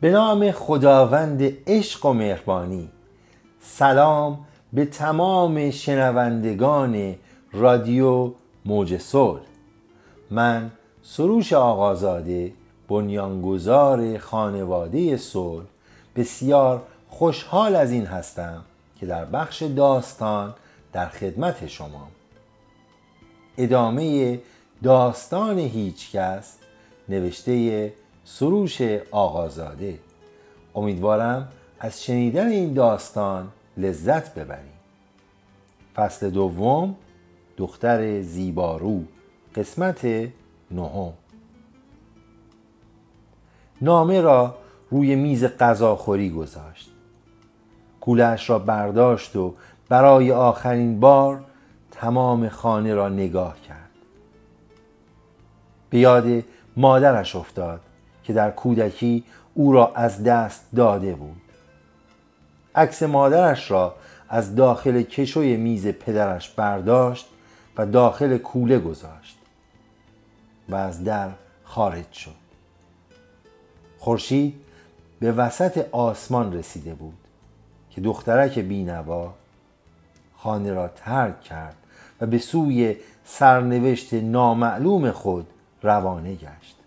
به نام خداوند عشق و مهربانی. سلام به تمام شنوندگان رادیو موج صلح. من سروش آقازاده بنیانگذار خانواده صلح. بسیار خوشحال از این هستم که در بخش داستان در خدمت شما. ادامه داستان هیچکس نوشته سروش آقازاده. امیدوارم از شنیدن این داستان لذت ببریم. فصل دوم دختر زیبارو قسمت نهم. نامه را روی میز غذاخوری گذاشت. کولش را برداشت و برای آخرین بار تمام خانه را نگاه کرد. به یاد مادرش افتاد که در کودکی او را از دست داده بود. عکس مادرش را از داخل کشوی میز پدرش برداشت و داخل کوله گذاشت و از در خارج شد. خورشید به وسط آسمان رسیده بود که دخترک بینوا خانه را ترک کرد و به سوی سرنوشت نامعلوم خود روانه گشت.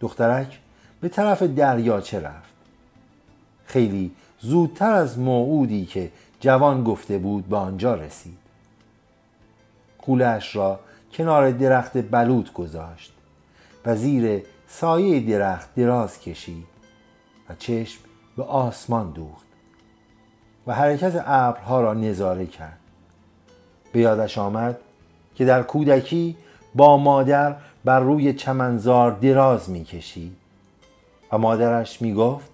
دخترک به طرف دریاچه رفت؟ خیلی زودتر از موعودی که جوان گفته بود به آنجا رسید. کولش را کنار درخت بلوط گذاشت و زیر سایه درخت دراز کشید و چشم به آسمان دوخت و حرکت ابرها را نظاره کرد. به یادش آمد که در کودکی با مادر بر روی چمنزار دراز می‌کشید و مادرش می‌گفت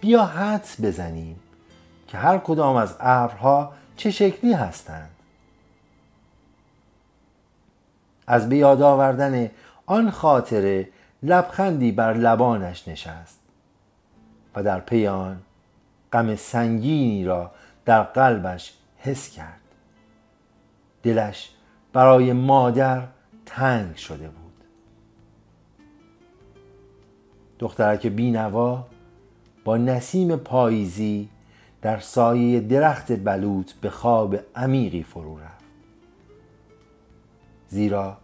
بیا حدس بزنیم که هر کدام از ابرها چه شکلی هستند. از به یاد آوردن آن خاطره لبخندی بر لبانش نشست و در پی آن غم سنگینی را در قلبش حس کرد. دلش برای مادر تنگ شده بود. دخترک بینوا با نسیم پاییزی در سایه درخت بلوط به خواب عمیقی فرو رفت. زیرا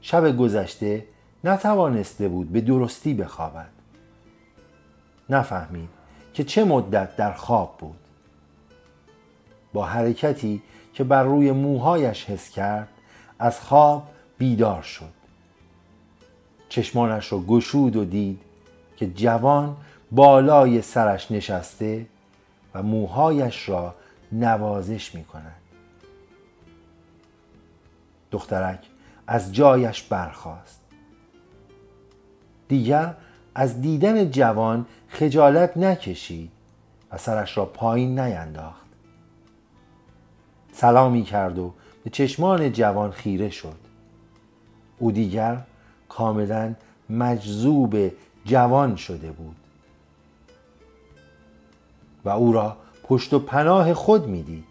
شب گذشته نتوانسته بود به درستی بخوابد. نفهمید که چه مدت در خواب بود. با حرکتی که بر روی موهایش حس کرد از خواب بیدار شد. چشمانش را گشود و دید که جوان بالای سرش نشسته و موهایش را نوازش می کند. دخترک از جایش برخاست. دیگر از دیدن جوان خجالت نکشید و سرش را پایین نینداخت. سلامی کرد و به چشمان جوان خیره شد. او دیگر کاملا مجذوب جوان شده بود. و او را پشت و پناه خود می‌دید.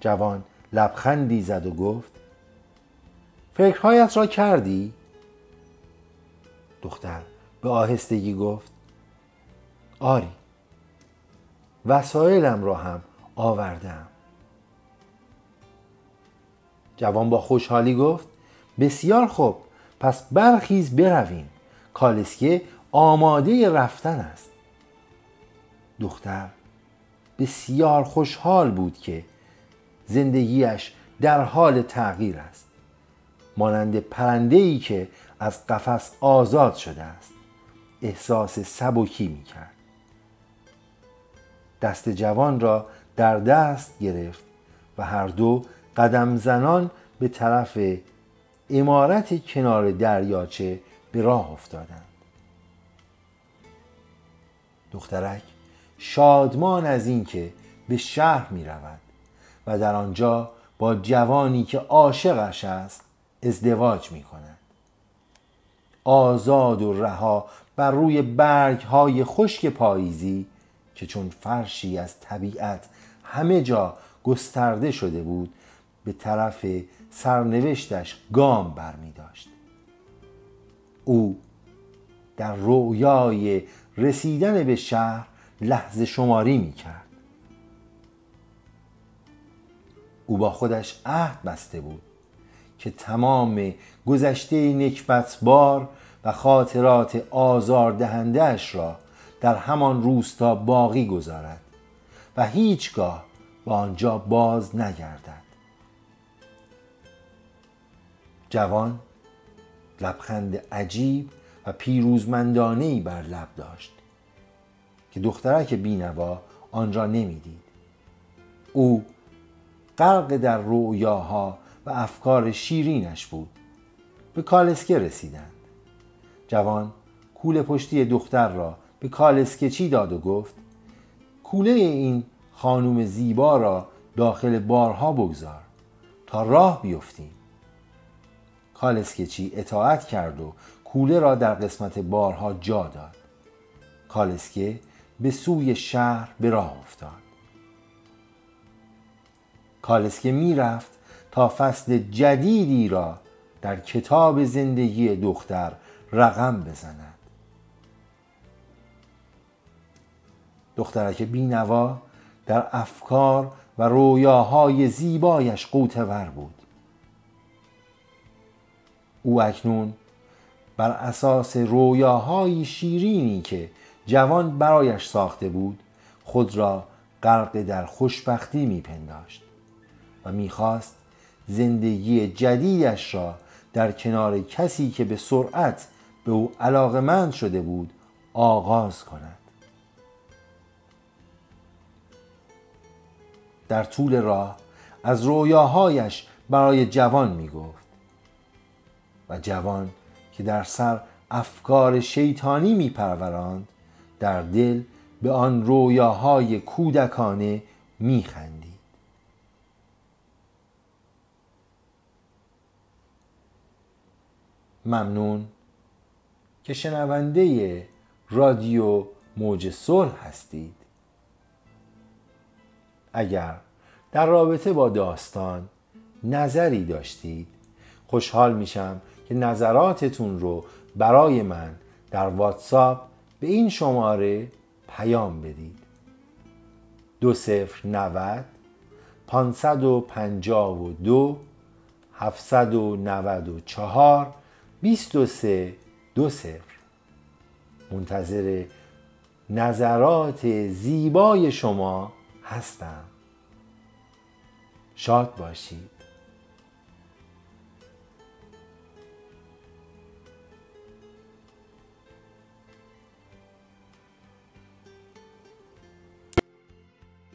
جوان لبخندی زد و گفت فکرهایت را کردی؟ دختر به آهستگی گفت آری وسایلم را هم آوردم. جوان با خوشحالی گفت بسیار خوب. پس برخیز برویم. کالسکه آماده رفتن است. دختر بسیار خوشحال بود که زندگیش در حال تغییر است. مانند پرنده که از قفس آزاد شده است. احساس سبکی می کرد دست جوان را در دست گرفت و هر دو قدم زنان به طرف امارت کنار دریاچه به راه افتادند. دخترک شادمان از اینکه به شهر می رود و در آنجا با جوانی که عاشقش است ازدواج می کند آزاد و رها بر روی برگ های خشک پاییزی که چون فرشی از طبیعت همه جا گسترده شده بود به طرف سرنوشتش گام بر می داشت. او در رویای رسیدن به شهر لحظه شماری می کرد او با خودش عهد بسته بود که تمام گذشته نکبتبار و خاطرات آزار دهندهش را در همان روستا باقی گذارد و هیچگاه به آنجا باز نگردد جوان لبخند عجیب و پیروزمندانه بر لب داشت که دخترک بینوا آن را نمی‌دید. او غرق در رویاها و افکار شیرینش بود. به کالسکه رسیدند. جوان کوله پشتی دختر را به کالسکه چی داد و گفت کوله این خانوم زیبا را داخل بارها بگذار تا راه بیفتیم. کالسکچی اطاعت کرد و کوله را در قسمت بارها جا داد. کالسکه به سوی شهر به راه افتاد. کالسکه می‌رفت تا فصل جدیدی را در کتاب زندگی دختر رقم بزند. دخترک بینوا در افکار و رویاهای زیبایش قوتور بود. او اکنون بر اساس رویاهای شیرینی که جوان برایش ساخته بود خود را غرق در خوشبختی میپنداشت و می‌خواست زندگی جدیدش را در کنار کسی که به سرعت به او علاقمند شده بود آغاز کند. در طول راه از رویاهایش برای جوان می گفت و جوان که در سر افکار شیطانی می پروراند در دل به آن رویاهای کودکانه می خندید. ممنون که شنونده رادیو موج صلح هستید اگر در رابطه با داستان نظری داشتید خوشحال میشم که نظراتتون رو برای من در واتساپ به این شماره پیام بدید. دو صفر نود پانصد و پنجاه و دو هفتصد و نود و چهار بیست و سه دو صفر. منتظر نظرات زیبای شما هستم. شاد باشید.